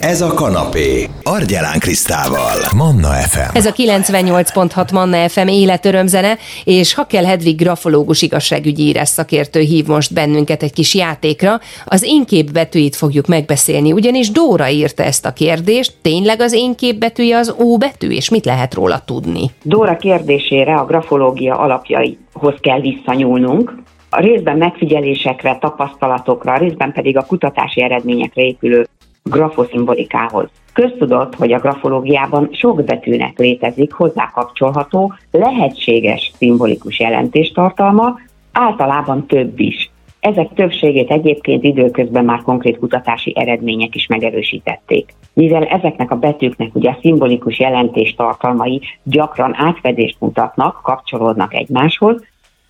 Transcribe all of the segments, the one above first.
Ez a kanapé. Argyelán Krisztával. Manna FM. Ez a 98.6 Manna FM életörömzene, és Hakel Hedvig grafológus igazságügyi írás szakértő hív most bennünket egy kis játékra. Az én kép betűit fogjuk megbeszélni, ugyanis Dóra írta ezt a kérdést. Tényleg az én kép betűje az ó betű, és mit lehet róla tudni? Dóra kérdésére a grafológia alapjaihoz kell visszanyúlnunk, a részben megfigyelésekre, tapasztalatokra, a részben pedig a kutatási eredményekre épülő grafoszimbolikához. Köztudott, hogy a grafológiában sok betűnek létezik hozzá kapcsolható, lehetséges szimbolikus jelentéstartalma, általában több is. Ezek többségét egyébként időközben már konkrét kutatási eredmények is megerősítették. Mivel ezeknek a betűknek ugye a szimbolikus jelentéstartalmai gyakran átfedést mutatnak, kapcsolódnak egymáshoz,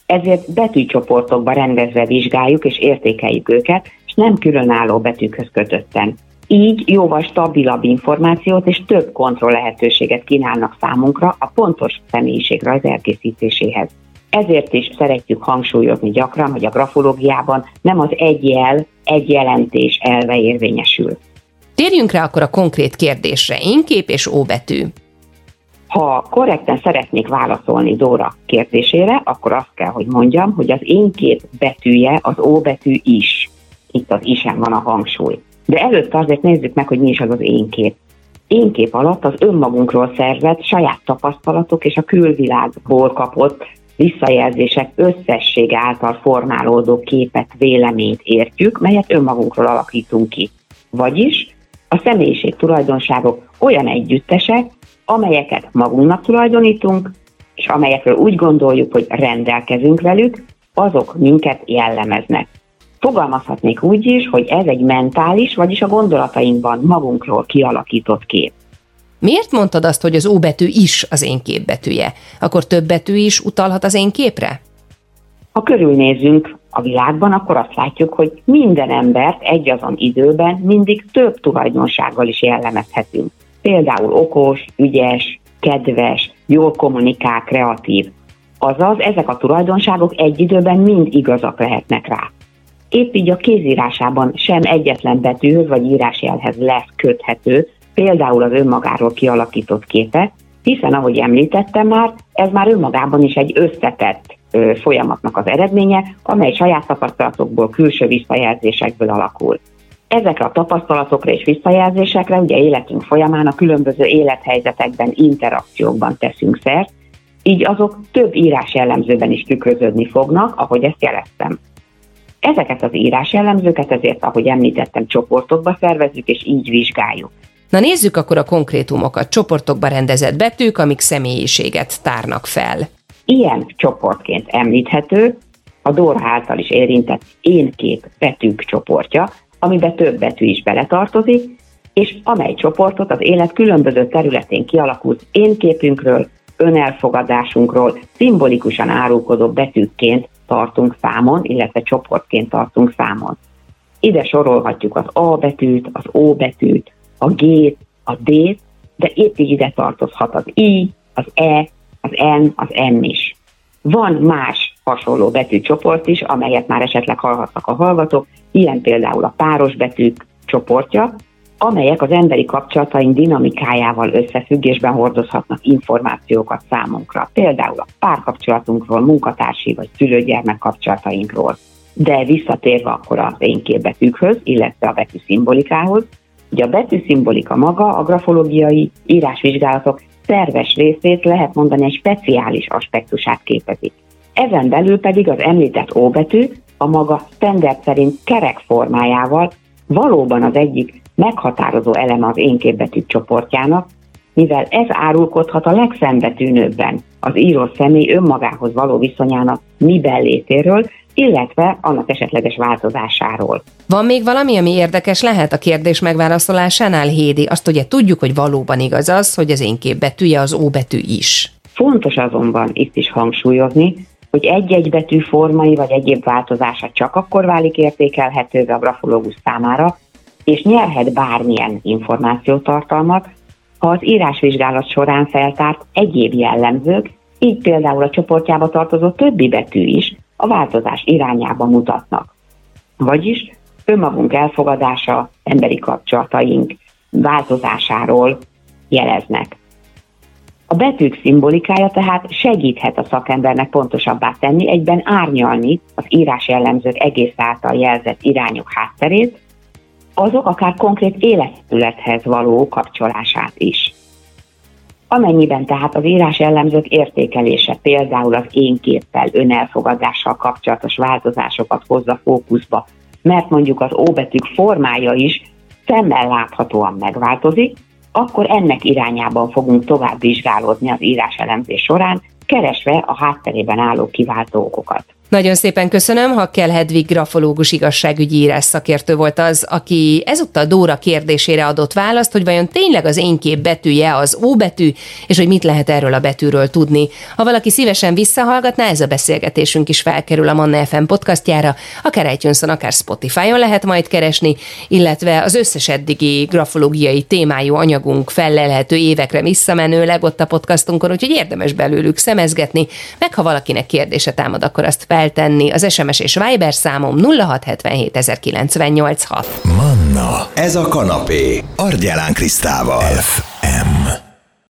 ezért betűcsoportokba rendezve vizsgáljuk és értékeljük őket, és nem különálló betűkhöz kötötten. Így jóval stabilabb információt és több kontroll lehetőséget kínálnak számunkra a pontos személyiségrajz elkészítéséhez. Ezért is szeretjük hangsúlyozni gyakran, hogy a grafológiában nem az egy jel, egy jelentés elve érvényesül. Térjünk rá akkor a konkrét kérdésre. Én kép és óbetű. Ha korrekten szeretnék válaszolni Dóra kérdésére, akkor azt kell, hogy mondjam, hogy az én kép betűje az ó betű is. Itt az isen van a hangsúly. De előtte azért nézzük meg, hogy mi is az az én kép. Én kép alatt az önmagunkról szerzett saját tapasztalatok és a külvilágból kapott visszajelzések összessége által formálódó képet, véleményt értjük, melyet önmagunkról alakítunk ki. Vagyis a személyiség tulajdonságok olyan együttesek, amelyeket magunknak tulajdonítunk, és amelyekről úgy gondoljuk, hogy rendelkezünk velük, azok minket jellemeznek. Fogalmazhatnék úgy is, hogy ez egy mentális, vagyis a gondolatainkban magunkról kialakított kép. Miért mondtad azt, hogy az ó betű is az én képbetűje? Akkor több betű is utalhat az én képre? Ha körülnézünk a világban, akkor azt látjuk, hogy minden embert egyazon időben mindig több tulajdonsággal is jellemezhetünk. Például okos, ügyes, kedves, jól kommunikál, kreatív. Azaz ezek a tulajdonságok egy időben mind igazak lehetnek rá. Épp így a kézírásában sem egyetlen betűhöz vagy írásjelhez lesz köthető, például az önmagáról kialakított képe, hiszen ahogy említettem már, ez már önmagában is egy összetett ö, folyamatnak az eredménye, amely saját tapasztalatokból, külső visszajelzésekből alakul. Ezekre a tapasztalatokra és visszajelzésekre ugye életünk folyamán a különböző élethelyzetekben, interakciókban teszünk szert, így azok több írás jellemzőben is tükröződni fognak, ahogy ezt jeleztem. Ezeket az írás jellemzőket ezért, ahogy említettem, csoportokba szervezzük, és így vizsgáljuk. Na nézzük akkor a konkrétumokat. Csoportokba rendezett betűk, amik személyiséget tárnak fel. Ilyen csoportként említhető a Dóra által is érintett énkép betűk csoportja, amiben több betű is beletartozik, és amely csoportot az élet különböző területén kialakult énképünkről, önelfogadásunkról szimbolikusan árulkodó betűkként tartunk számon, illetve csoportként tartunk számon. Ide sorolhatjuk az A betűt, az O betűt, a G-t, a D-t, de épp így ide tartozhat az I, az E, az N, az M is. Van más hasonló betűcsoport is, amelyet már esetleg hallhattak a hallgatók, ilyen például a páros betűk csoportja, amelyek az emberi kapcsolataink dinamikájával összefüggésben hordozhatnak információkat számunkra, például a párkapcsolatunkról, munkatársi vagy szülőgyermek kapcsolatainkról. De visszatérve akkor az én betűkhöz, illetve a betű szimbolikához, ugye a betű szimbolika maga a grafológiai írásvizsgálatok szerves részét lehet mondani egy speciális aspektusát képezik. Ezen belül pedig az említett óbetű a maga standard szerint kerek formájával valóban az egyik meghatározó eleme az énképbetűk csoportjának, mivel ez árulkodhat a legszembetűnőbben az író személy önmagához való viszonyának miben létéről, illetve annak esetleges változásáról. Van még valami, ami érdekes lehet a kérdés megválaszolásánál, Hédi? Azt ugye tudjuk, hogy valóban igaz az, hogy az én betűje az ó betű is. Fontos azonban itt is hangsúlyozni, hogy egy-egy betű formai vagy egyéb változása csak akkor válik értékelhetővé a grafológus számára, és nyerhet bármilyen információtartalmat, ha az írásvizsgálat során feltárt egyéb jellemzők, így például a csoportjába tartozó többi betű is a változás irányába mutatnak. Vagyis önmagunk elfogadása, emberi kapcsolataink, változásáról jeleznek. A betűk szimbolikája tehát segíthet a szakembernek pontosabbá tenni, egyben árnyalni az írás jellemzők egész által jelzett irányok hátterét, azok akár konkrét életülethez való kapcsolását is. Amennyiben tehát az írás jellemzők értékelése például az én képpel, önelfogadással kapcsolatos változásokat hozza fókuszba, mert mondjuk az óbetűk formája is szemmel láthatóan megváltozik, akkor ennek irányában fogunk tovább vizsgálódni az íráselemzés során, keresve a hátterében álló kiváltó okokat. Nagyon szépen köszönöm, ha kell Hedvig grafológus igazságügyi írás szakértő volt az, aki ezúttal Dóra kérdésére adott választ, hogy vajon tényleg az én kép betűje az ó betű, és hogy mit lehet erről a betűről tudni. Ha valaki szívesen visszahallgatná, ez a beszélgetésünk is felkerül a Manna FM podcastjára, akár itunes akár Spotify-on lehet majd keresni, illetve az összes eddigi grafológiai témájú anyagunk fellelhető évekre visszamenőleg ott a podcastunkon, úgyhogy érdemes belőlük szemezgetni, meg ha valakinek kérdése támad, akkor azt fel feltenni az SMS és Viber számom 0677 Manna, ez a kanapé, Argyelán Krisztával. F